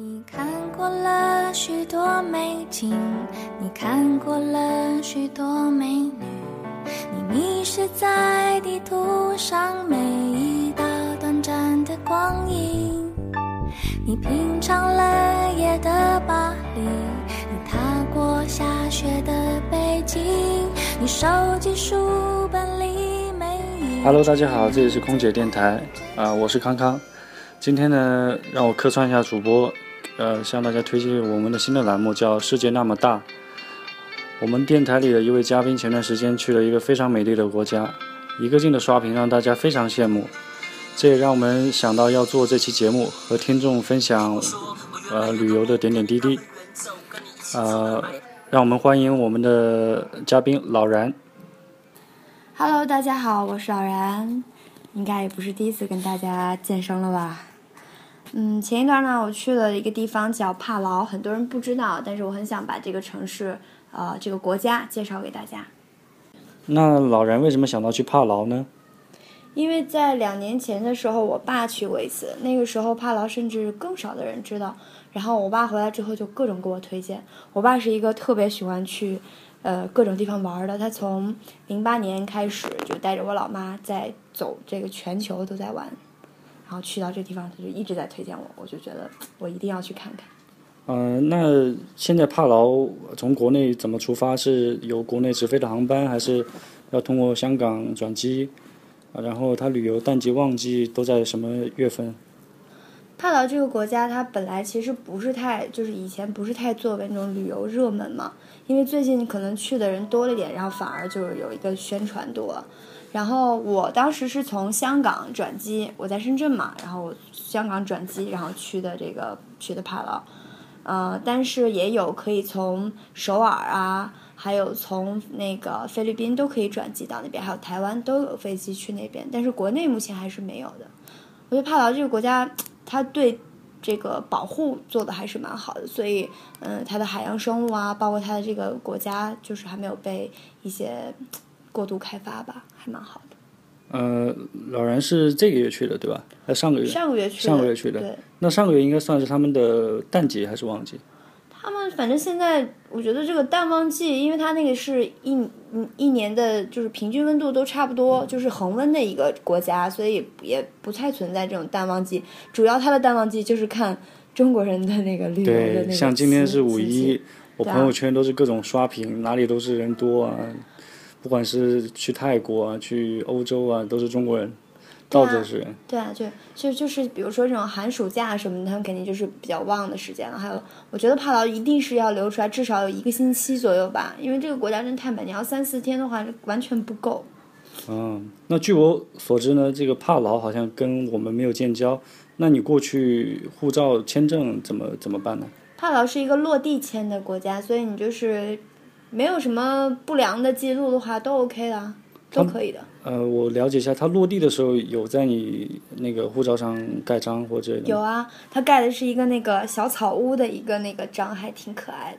你看过了许多美景，你看过了许多美女，你迷失在地图上每一道短暂的光阴，你品尝了夜的巴黎，你踏过下雪的北京，你收集书本里每一。Hello，大家好，这里是空姐电台啊、我是康康。今天呢，让我客串一下主播，呃，向大家推荐我们的新的栏目，叫《世界那么大》。我们电台里的一位嘉宾前段时间去了一个非常美丽的国家，一个劲的刷屏，让大家非常羡慕。这也让我们想到要做这期节目，和听众分享呃旅游的点点滴滴。呃，让我们欢迎我们的嘉宾老然。Hello，大家好，我是老然，应该也不是第一次跟大家健身了吧？嗯，前一段呢，我去了一个地方叫帕劳，很多人不知道，但是我很想把这个城市，呃，这个国家介绍给大家。那老人为什么想到去帕劳呢？因为在两年前的时候，我爸去过一次，那个时候帕劳甚至更少的人知道。然后我爸回来之后就各种给我推荐。我爸是一个特别喜欢去，呃，各种地方玩的。他从零八年开始就带着我老妈在走这个全球都在玩，然后去到这地方他就一直在推荐我，我就觉得我一定要去看看。嗯、那现在帕劳从国内怎么出发？是由国内直飞的航班，还是要通过香港转机？啊，然后它旅游淡季旺季都在什么月份？帕劳这个国家，它本来其实不是太，就是以前不是太作为那种旅游热门嘛，因为最近可能去的人多了点，然后反而就是有一个宣传多。然后我当时是从香港转机，我在深圳嘛，然后香港转机，然后去的这个去的帕劳，呃，但是也有可以从首尔啊，还有从那个菲律宾都可以转机到那边，还有台湾都有飞机去那边，但是国内目前还是没有的。我觉得帕劳这个国家，它对这个保护做的还是蛮好的，所以，嗯，它的海洋生物啊，包括它的这个国家，就是还没有被一些过度开发吧，还蛮好的。呃，老然是这个月去的，对吧？还上个月？上个月去的，上个月去的对，那上个月应该算是他们的淡季还是旺季？他们反正现在，我觉得这个淡旺季，因为它那个是一嗯一年的，就是平均温度都差不多，就是恒温的一个国家，所以也不太存在这种淡旺季。主要它的淡旺季就是看中国人的那个旅游的那对，个像今天是五一，我朋友圈都是各种刷屏，哪里都是人多啊，不管是去泰国啊，去欧洲啊，都是中国人，到处都是人。对啊，就就就是比如说这种寒暑假什么的，他们肯定就是比较旺的时间了。还有，我觉得帕劳一定是要留出来至少有一个星期左右吧，因为这个国家真太美，你要三四天的话完全不够。嗯，那据我所知呢，这个帕劳好像跟我们没有建交。那你过去护照、签证怎么怎么办呢？帕劳是一个落地签的国家，所以你就是没有什么不良的记录的话都 OK 的，都可以的。呃，我了解一下，它落地的时候有在你那个护照上盖章或者有啊，它盖的是一个那个小草屋的一个那个章，还挺可爱的。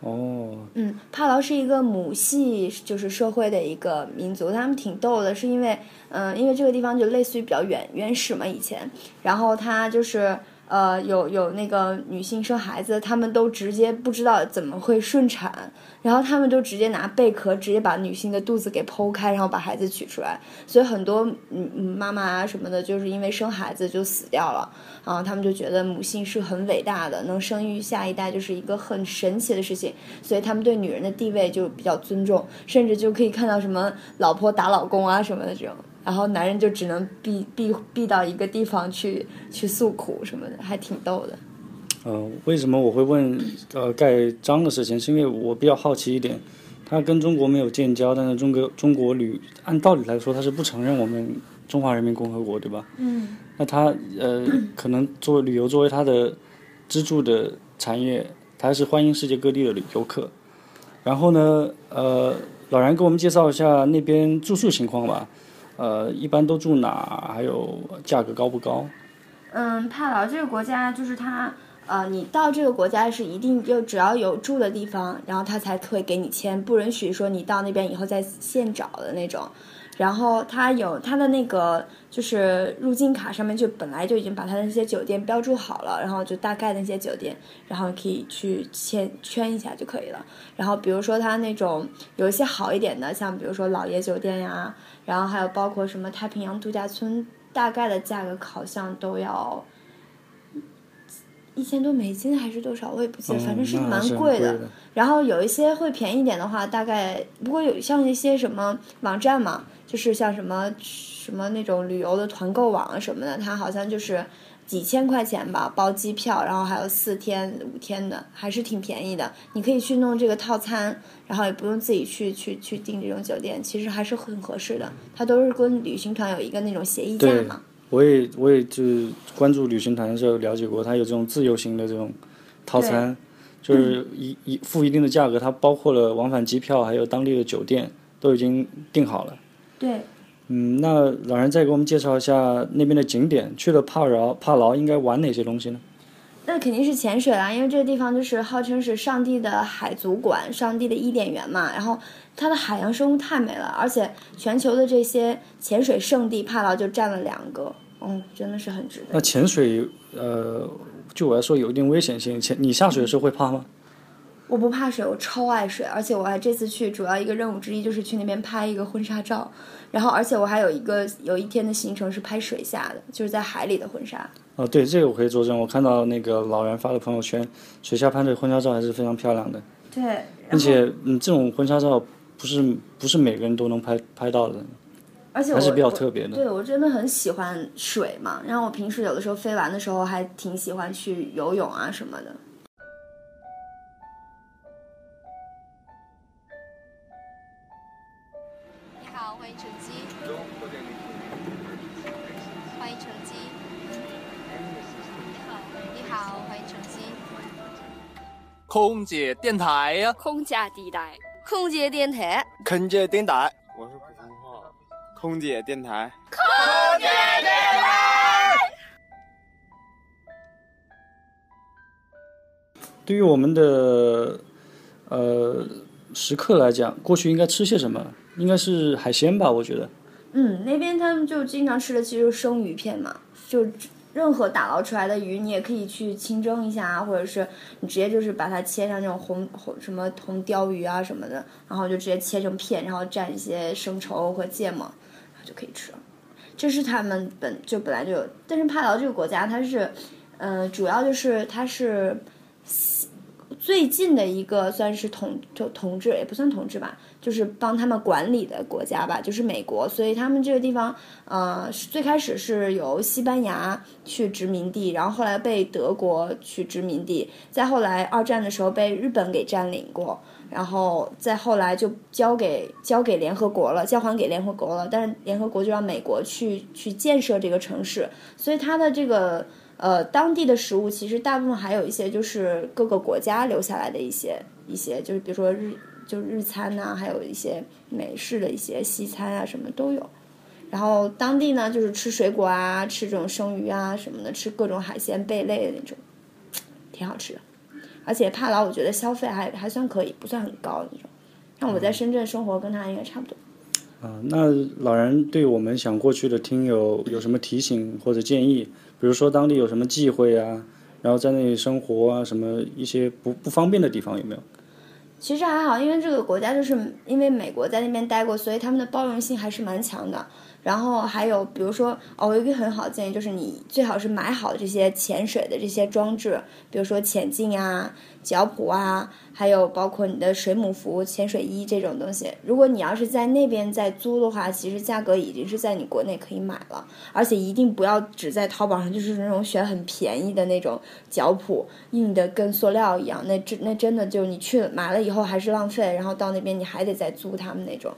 哦，嗯，帕劳是一个母系就是社会的一个民族，他们挺逗的，是因为，嗯、因为这个地方就类似于比较原原始嘛，以前，然后他就是呃有有那个女性生孩子，他们都直接不知道怎么会顺产，然后他们就直接拿贝壳直接把女性的肚子给剖开，然后把孩子取出来，所以很多嗯嗯妈妈啊什么的，就是因为生孩子就死掉了。啊，他们就觉得母性是很伟大的，能生育下一代就是一个很神奇的事情，所以他们对女人的地位就比较尊重，甚至就可以看到什么老婆打老公啊什么的这种，然后男人就只能避避避到一个地方去去诉苦什么的，还挺逗的。呃，为什么我会问呃盖章的事情？是因为我比较好奇一点，他跟中国没有建交，但是中国中国旅按道理来说，他是不承认我们中华人民共和国，对吧？嗯，那他呃可能作为旅游作为他的支柱的产业，他还是欢迎世界各地的旅游客。然后呢，呃，老然给我们介绍一下那边住宿情况吧。呃，一般都住哪？还有价格高不高？嗯，帕劳这个国家就是它，呃，你到这个国家是一定就只要有住的地方，然后他才会给你签，不允许说你到那边以后再现找的那种。然后它有它的那个就是入境卡上面就本来就已经把它的那些酒店标注好了，然后就大概那些酒店，然后可以去签圈一下就可以了。然后比如说它那种有一些好一点的，像比如说老爷酒店呀，然后还有包括什么太平洋度假村，大概的价格好像都要一千多美金还是多少，我也不记得，反正是蛮贵的。然后有一些会便宜点的话，大概不过有像一些什么网站嘛，就是像什么什么那种旅游的团购网啊什么的，它好像就是几千块钱吧，包机票，然后还有四天五天的，还是挺便宜的。你可以去弄这个套餐，然后也不用自己去去去订这种酒店，其实还是很合适的。它都是跟旅行团有一个那种协议价嘛。我也我也就关注旅行团的时候了解过，它有这种自由行的这种套餐，就是一一付一定的价格，它包括了往返机票，还有当地的酒店都已经订好了。对。嗯，那老人再给我们介绍一下那边的景点，去了帕劳帕劳应该玩哪些东西呢？那肯定是潜水啦，因为这个地方就是号称是上帝的海族馆，上帝的伊甸园嘛。然后它的海洋生物太美了，而且全球的这些潜水圣地，帕劳就占了两个。嗯，真的是很值得。那潜水，呃，就我来说有一定危险性。潜你下水的时候会怕吗？我不怕水，我超爱水，而且我还这次去主要一个任务之一就是去那边拍一个婚纱照，然后而且我还有一个有一天的行程是拍水下的，就是在海里的婚纱。哦，对，这个我可以作证。我看到那个老袁发的朋友圈，水下拍的婚纱照还是非常漂亮的。对，而且嗯，这种婚纱照不是不是每个人都能拍拍到的。而且还是比较特别的。对，我真的很喜欢水嘛。然后我平时有的时候飞完的时候，还挺喜欢去游泳啊什么的。空姐电台呀，空姐地带，空姐电台，空姐电台。我是普通话。空姐电台。空姐电台。对于我们的呃食客来讲，过去应该吃些什么？应该是海鲜吧，我觉得。嗯，那边他们就经常吃的其实就是生鱼片嘛，就任何打捞出来的鱼，你也可以去清蒸一下啊，或者是你直接就是把它切成那种红红什么红鲷鱼啊什么的，然后就直接切成片，然后蘸一些生抽和芥末。就可以吃了，这是他们本就本来就有，但是帕劳这个国家它是，嗯，主要就是它是最近的一个算是统就统治也不算统治吧，就是帮他们管理的国家吧，就是美国，所以他们这个地方，呃，最开始是由西班牙去殖民地，然后后来被德国去殖民地，再后来二战的时候被日本给占领过。然后再后来就交给交给联合国了，交还给联合国了。但是联合国就让美国去去建设这个城市，所以它的这个呃当地的食物其实大部分还有一些就是各个国家留下来的一些一些，就是比如说日就日餐呐，还有一些美式的一些西餐啊什么都有。然后当地呢就是吃水果啊，吃这种生鱼啊什么的，吃各种海鲜贝类的那种，挺好吃的。而且帕劳我觉得消费还还算可以，不算很高那种。像我在深圳生活，跟他应该差不多。啊，那老人对我们想过去的听友有什么提醒或者建议？比如说当地有什么忌讳啊，然后在那里生活啊，什么一些不不方便的地方有没有？其实还好，因为这个国家就是因为美国在那边待过，所以他们的包容性还是蛮强的。然后还有，比如说，哦，我有一个很好的建议，就是你最好是买好这些潜水的这些装置，比如说潜镜啊、脚蹼啊，还有包括你的水母服、潜水衣这种东西。如果你要是在那边再租的话，其实价格已经是在你国内可以买了，而且一定不要只在淘宝上就是那种选很便宜的那种脚蹼，硬的跟塑料一样，那真那真的就你去买了以后还是浪费，然后到那边你还得再租他们那种。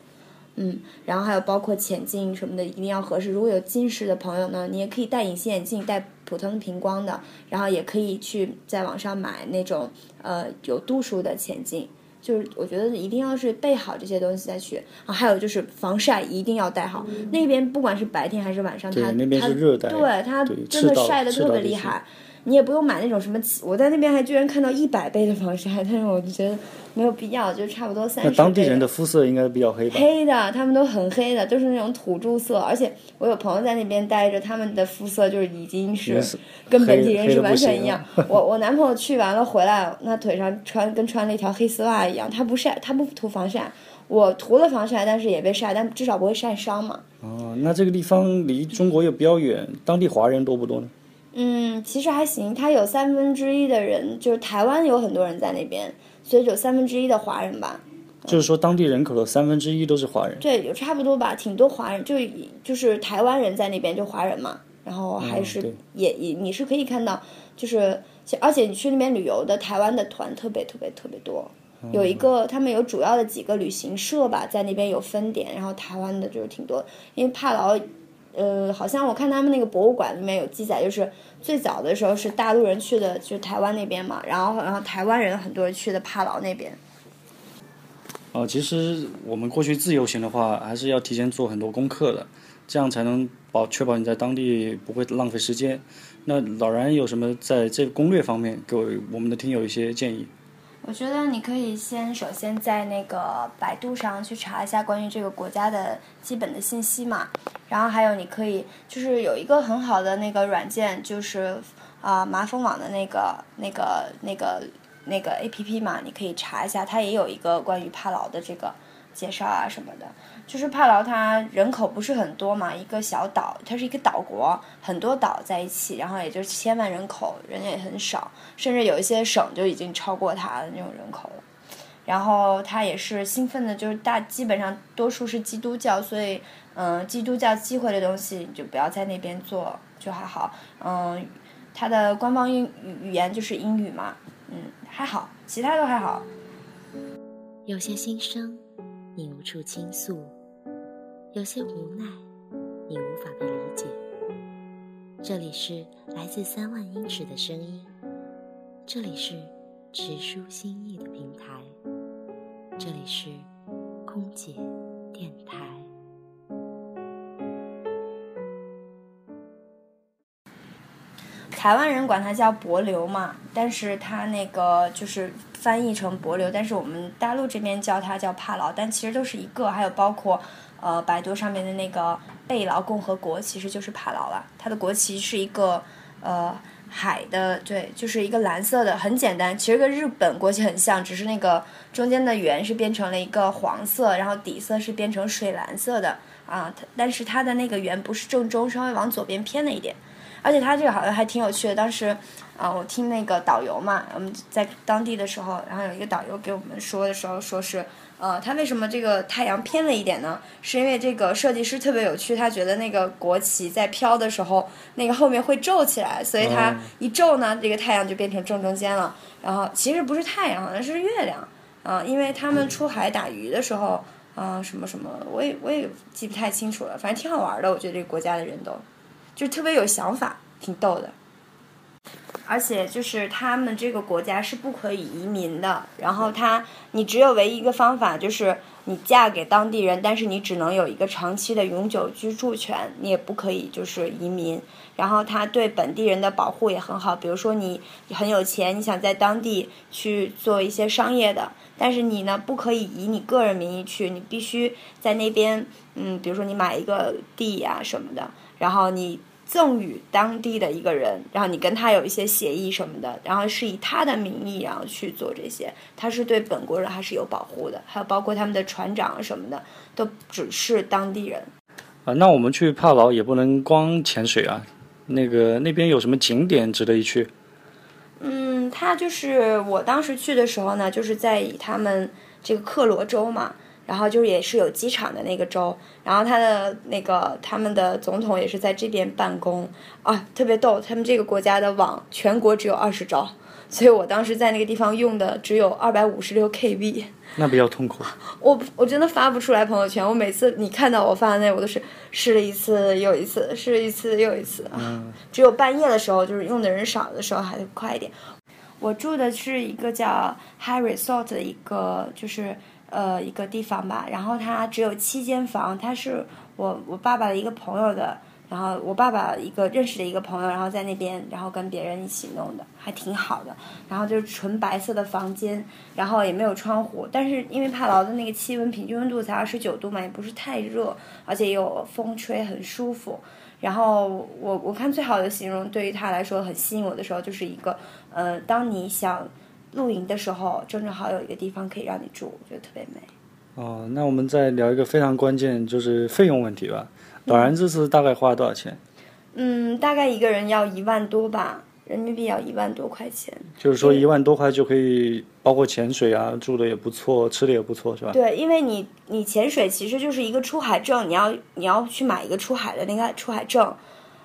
嗯，然后还有包括潜镜什么的，一定要合适。如果有近视的朋友呢，你也可以戴隐形眼镜，戴普通的平光的，然后也可以去在网上买那种呃有度数的潜镜。就是我觉得一定要是备好这些东西再去啊。还有就是防晒一定要带好。那边不管是白天还是晚上，它它对它真的晒的特别厉害。你也不用买那种什么，我在那边还居然看到一百倍的防晒，但是我就觉得没有必要，就差不多三十。那当地人的肤色应该比较黑吧？黑的，他们都很黑的，都是那种土著色，而且我有朋友在那边待着，他们的肤色就是已经是跟本地人是完全一样。我我男朋友去完了回来，那腿上穿跟穿了一条黑丝袜一样，他不晒，他不涂防晒。我涂了防晒，但是也被晒，但至少不会晒伤嘛。哦，那这个地方离中国又比较远，当地华人多不多呢？嗯，其实还行，它有三分之一的人，就是台湾有很多人在那边，所以有三分之一的华人吧。就是说，当地人口的三分之一都是华人。对，有差不多吧，挺多华人，就就是台湾人在那边就华人嘛，然后还是也也你是可以看到，就是而且你去那边旅游的台湾的团特别特别特别多。有一个，他们有主要的几个旅行社吧，在那边有分点，然后台湾的就是挺多。因为帕劳，呃，好像我看他们那个博物馆里面有记载，就是最早的时候是大陆人去的，就台湾那边嘛，然后然后台湾人很多人去的帕劳那边。哦，其实我们过去自由行的话，还是要提前做很多功课的，这样才能保确保你在当地不会浪费时间。那老然有什么在这个攻略方面给我们的听友一些建议？我觉得你可以先首先在那个百度上去查一下关于这个国家的基本的信息嘛，然后还有你可以就是有一个很好的那个软件，就是啊麻风网的那个那个那个那个 A P P 嘛，你可以查一下，它也有一个关于帕劳的这个介绍啊什么的。就是帕劳，它人口不是很多嘛，一个小岛，它是一个岛国，很多岛在一起，然后也就千万人口，人也很少，甚至有一些省就已经超过它的那种人口了。然后它也是兴奋的，就是大基本上多数是基督教，所以嗯，基督教忌讳的东西你就不要在那边做，就还好。嗯，它的官方英语语言就是英语嘛，嗯，还好，其他都还好。有些心声。你无处倾诉，有些无奈，你无法被理解。这里是来自三万英尺的声音，这里是直抒心意的平台，这里是空姐电台。台湾人管它叫帛琉嘛，但是它那个就是。翻译成帛琉，但是我们大陆这边叫它叫帕劳，但其实都是一个。还有包括，呃，百度上面的那个贝劳共和国，其实就是帕劳了。它的国旗是一个呃海的，对，就是一个蓝色的，很简单。其实跟日本国旗很像，只是那个中间的圆是变成了一个黄色，然后底色是变成水蓝色的啊。它但是它的那个圆不是正中，稍微往左边偏了一点。而且它这个好像还挺有趣的，当时。啊，我听那个导游嘛，我们在当地的时候，然后有一个导游给我们说的时候，说是，呃，他为什么这个太阳偏了一点呢？是因为这个设计师特别有趣，他觉得那个国旗在飘的时候，那个后面会皱起来，所以它一皱呢，这个太阳就变成正中间了。然后其实不是太阳，好像是月亮，啊，因为他们出海打鱼的时候，啊，什么什么，我也我也记不太清楚了，反正挺好玩的，我觉得这个国家的人都，就特别有想法，挺逗的。而且就是他们这个国家是不可以移民的，然后他你只有唯一一个方法就是你嫁给当地人，但是你只能有一个长期的永久居住权，你也不可以就是移民。然后他对本地人的保护也很好，比如说你很有钱，你想在当地去做一些商业的，但是你呢不可以以你个人名义去，你必须在那边，嗯，比如说你买一个地呀什么的，然后你。赠予当地的一个人，然后你跟他有一些协议什么的，然后是以他的名义然后去做这些，他是对本国人还是有保护的，还有包括他们的船长什么的，都只是当地人。啊，那我们去帕劳也不能光潜水啊，那个那边有什么景点值得一去？嗯，他就是我当时去的时候呢，就是在以他们这个克罗州嘛。然后就是也是有机场的那个州，然后他的那个他们的总统也是在这边办公啊，特别逗。他们这个国家的网全国只有二十兆，所以我当时在那个地方用的只有二百五十六 KB，那比较痛苦。我我真的发不出来朋友圈，我每次你看到我发的那，我都是试了一次又一次，试一次又一次啊。只有半夜的时候，就是用的人少的时候还得快一点。我住的是一个叫 High Resort 的一个，就是。呃，一个地方吧，然后它只有七间房，它是我我爸爸的一个朋友的然后我爸爸一个认识的一个朋友，然后在那边，然后跟别人一起弄的，还挺好的。然后就是纯白色的房间，然后也没有窗户，但是因为帕劳的那个气温平均温度才二十九度嘛，也不是太热，而且有风吹，很舒服。然后我我看最好的形容对于他来说很吸引我的时候，就是一个呃，当你想露营的时候，正正好有一个地方可以让你住，我觉得特别美。哦，那我们再聊一个非常关键，就是费用问题吧。导然这次大概花了多少钱？嗯，大概一个人要一万多吧，人民币要一万多块钱。就是说一万多块就可以包括潜水啊，住的也不错，吃的也不错，是吧？对，因为你你潜水其实就是一个出海证，你要你要去买一个出海的那个出海证，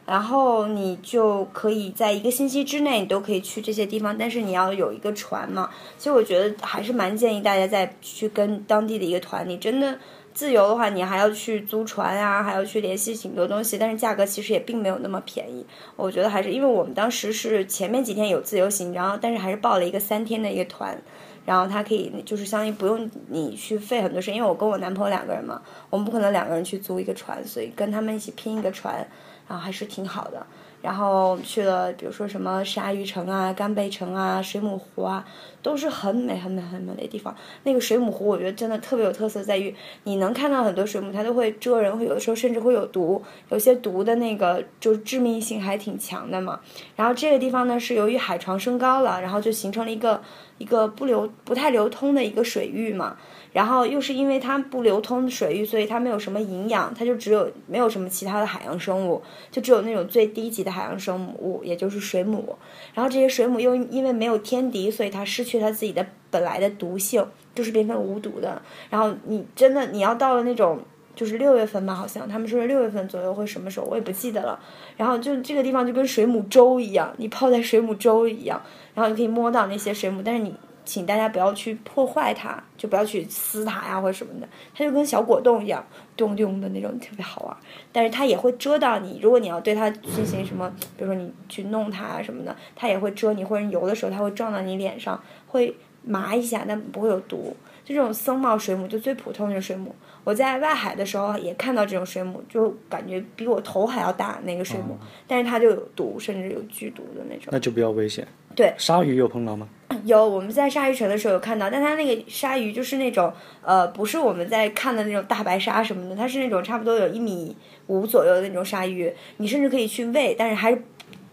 然后你就可以在一个星期之内你都可以去这些地方，但是你要有一个船嘛。其实我觉得还是蛮建议大家再去跟当地的一个团，你真的。自由的话，你还要去租船啊，还要去联系挺多东西，但是价格其实也并没有那么便宜。我觉得还是因为我们当时是前面几天有自由行，然后但是还是报了一个三天的一个团，然后他可以就是相当于不用你去费很多事，因为我跟我男朋友两个人嘛，我们不可能两个人去租一个船，所以跟他们一起拼一个船，啊还是挺好的。然后去了，比如说什么鲨鱼城啊、干贝城啊、水母湖啊，都是很美、很美、很美的地方。那个水母湖，我觉得真的特别有特色，在于你能看到很多水母，它都会蛰人，会有的时候甚至会有毒，有些毒的那个就致命性还挺强的嘛。然后这个地方呢，是由于海床升高了，然后就形成了一个一个不流、不太流通的一个水域嘛。然后又是因为它不流通水域，所以它没有什么营养，它就只有没有什么其他的海洋生物，就只有那种最低级的海洋生物，也就是水母。然后这些水母又因为没有天敌，所以它失去它自己的本来的毒性，就是变成无毒的。然后你真的你要到了那种就是六月份吧，好像他们说是六月份左右或什么时候，我也不记得了。然后就这个地方就跟水母粥一样，你泡在水母粥一样，然后你可以摸到那些水母，但是你。请大家不要去破坏它，就不要去撕它呀，或者什么的。它就跟小果冻一样，咚咚的那种，特别好玩。但是它也会蛰到你，如果你要对它进行什么，比如说你去弄它啊什么的，它也会蛰你，或者游的时候它会撞到你脸上，会麻一下，但不会有毒。就这种僧帽水母，就最普通的水母。我在外海的时候也看到这种水母，就感觉比我头还要大那个水母，但是它就有毒，甚至有剧毒的那种。那就比较危险。对，鲨鱼有碰到吗？有，我们在鲨鱼城的时候有看到，但它那个鲨鱼就是那种，呃，不是我们在看的那种大白鲨什么的，它是那种差不多有一米五左右的那种鲨鱼，你甚至可以去喂，但是还是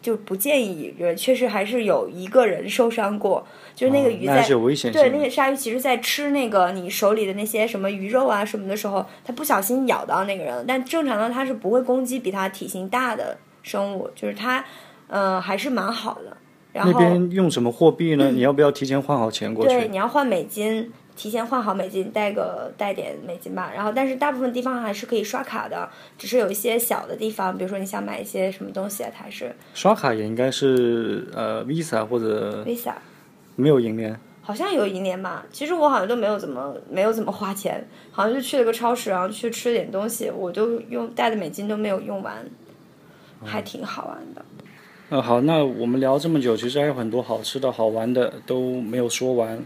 就不建议，确实还是有一个人受伤过，就是那个鱼在对那个鲨鱼其实，在吃那个你手里的那些什么鱼肉啊什么的时候，它不小心咬到那个人，但正常的它是不会攻击比它体型大的生物，就是它，嗯，还是蛮好的。那边用什么货币呢？你要不要提前换好钱过去？对，你要换美金，提前换好美金，带个带点美金吧。然后，但是大部分地方还是可以刷卡的，只是有一些小的地方，比如说你想买一些什么东西，它是刷卡也应该是呃 Visa 或者 Visa，没有银联，好像有银联吧。其实我好像都没有怎么没有怎么花钱，好像就去了个超市，然后去吃点东西，我都用带的美金都没有用完，还挺好玩的。嗯，好，那我们聊这么久，其实还有很多好吃的好玩的都没有说完，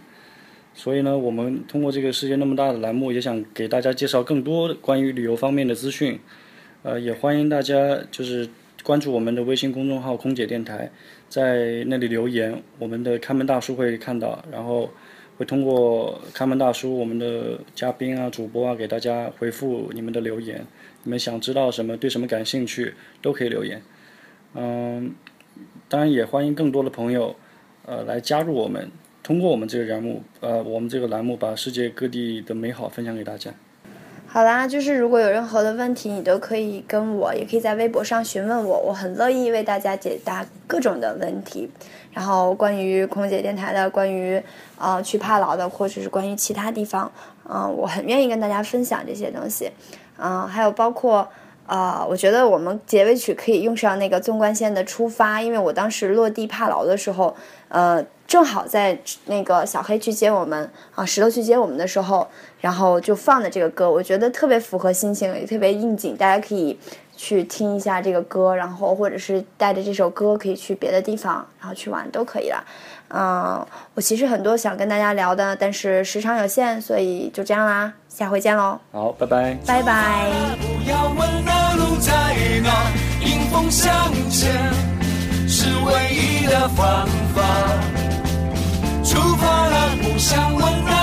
所以呢，我们通过这个世界那么大的栏目，也想给大家介绍更多关于旅游方面的资讯。呃，也欢迎大家就是关注我们的微信公众号“空姐电台”，在那里留言，我们的看门大叔会看到，然后会通过看门大叔、我们的嘉宾啊、主播啊，给大家回复你们的留言。你们想知道什么，对什么感兴趣，都可以留言。嗯。当然也欢迎更多的朋友，呃，来加入我们，通过我们这个栏目，呃，我们这个栏目把世界各地的美好分享给大家。好啦，就是如果有任何的问题，你都可以跟我，也可以在微博上询问我，我很乐意为大家解答各种的问题。然后关于空姐电台的，关于呃去帕劳的，或者是关于其他地方，嗯，我很愿意跟大家分享这些东西。嗯，还有包括。啊，我觉得我们结尾曲可以用上那个纵贯线的出发，因为我当时落地帕劳的时候，呃，正好在那个小黑去接我们啊，石头去接我们的时候，然后就放的这个歌，我觉得特别符合心情，也特别应景，大家可以去听一下这个歌，然后或者是带着这首歌可以去别的地方，然后去玩都可以了。嗯，我其实很多想跟大家聊的，但是时长有限，所以就这样啦，下回见喽。好，拜拜。拜拜。在那迎风向前是唯一的方法。出发了，不想问那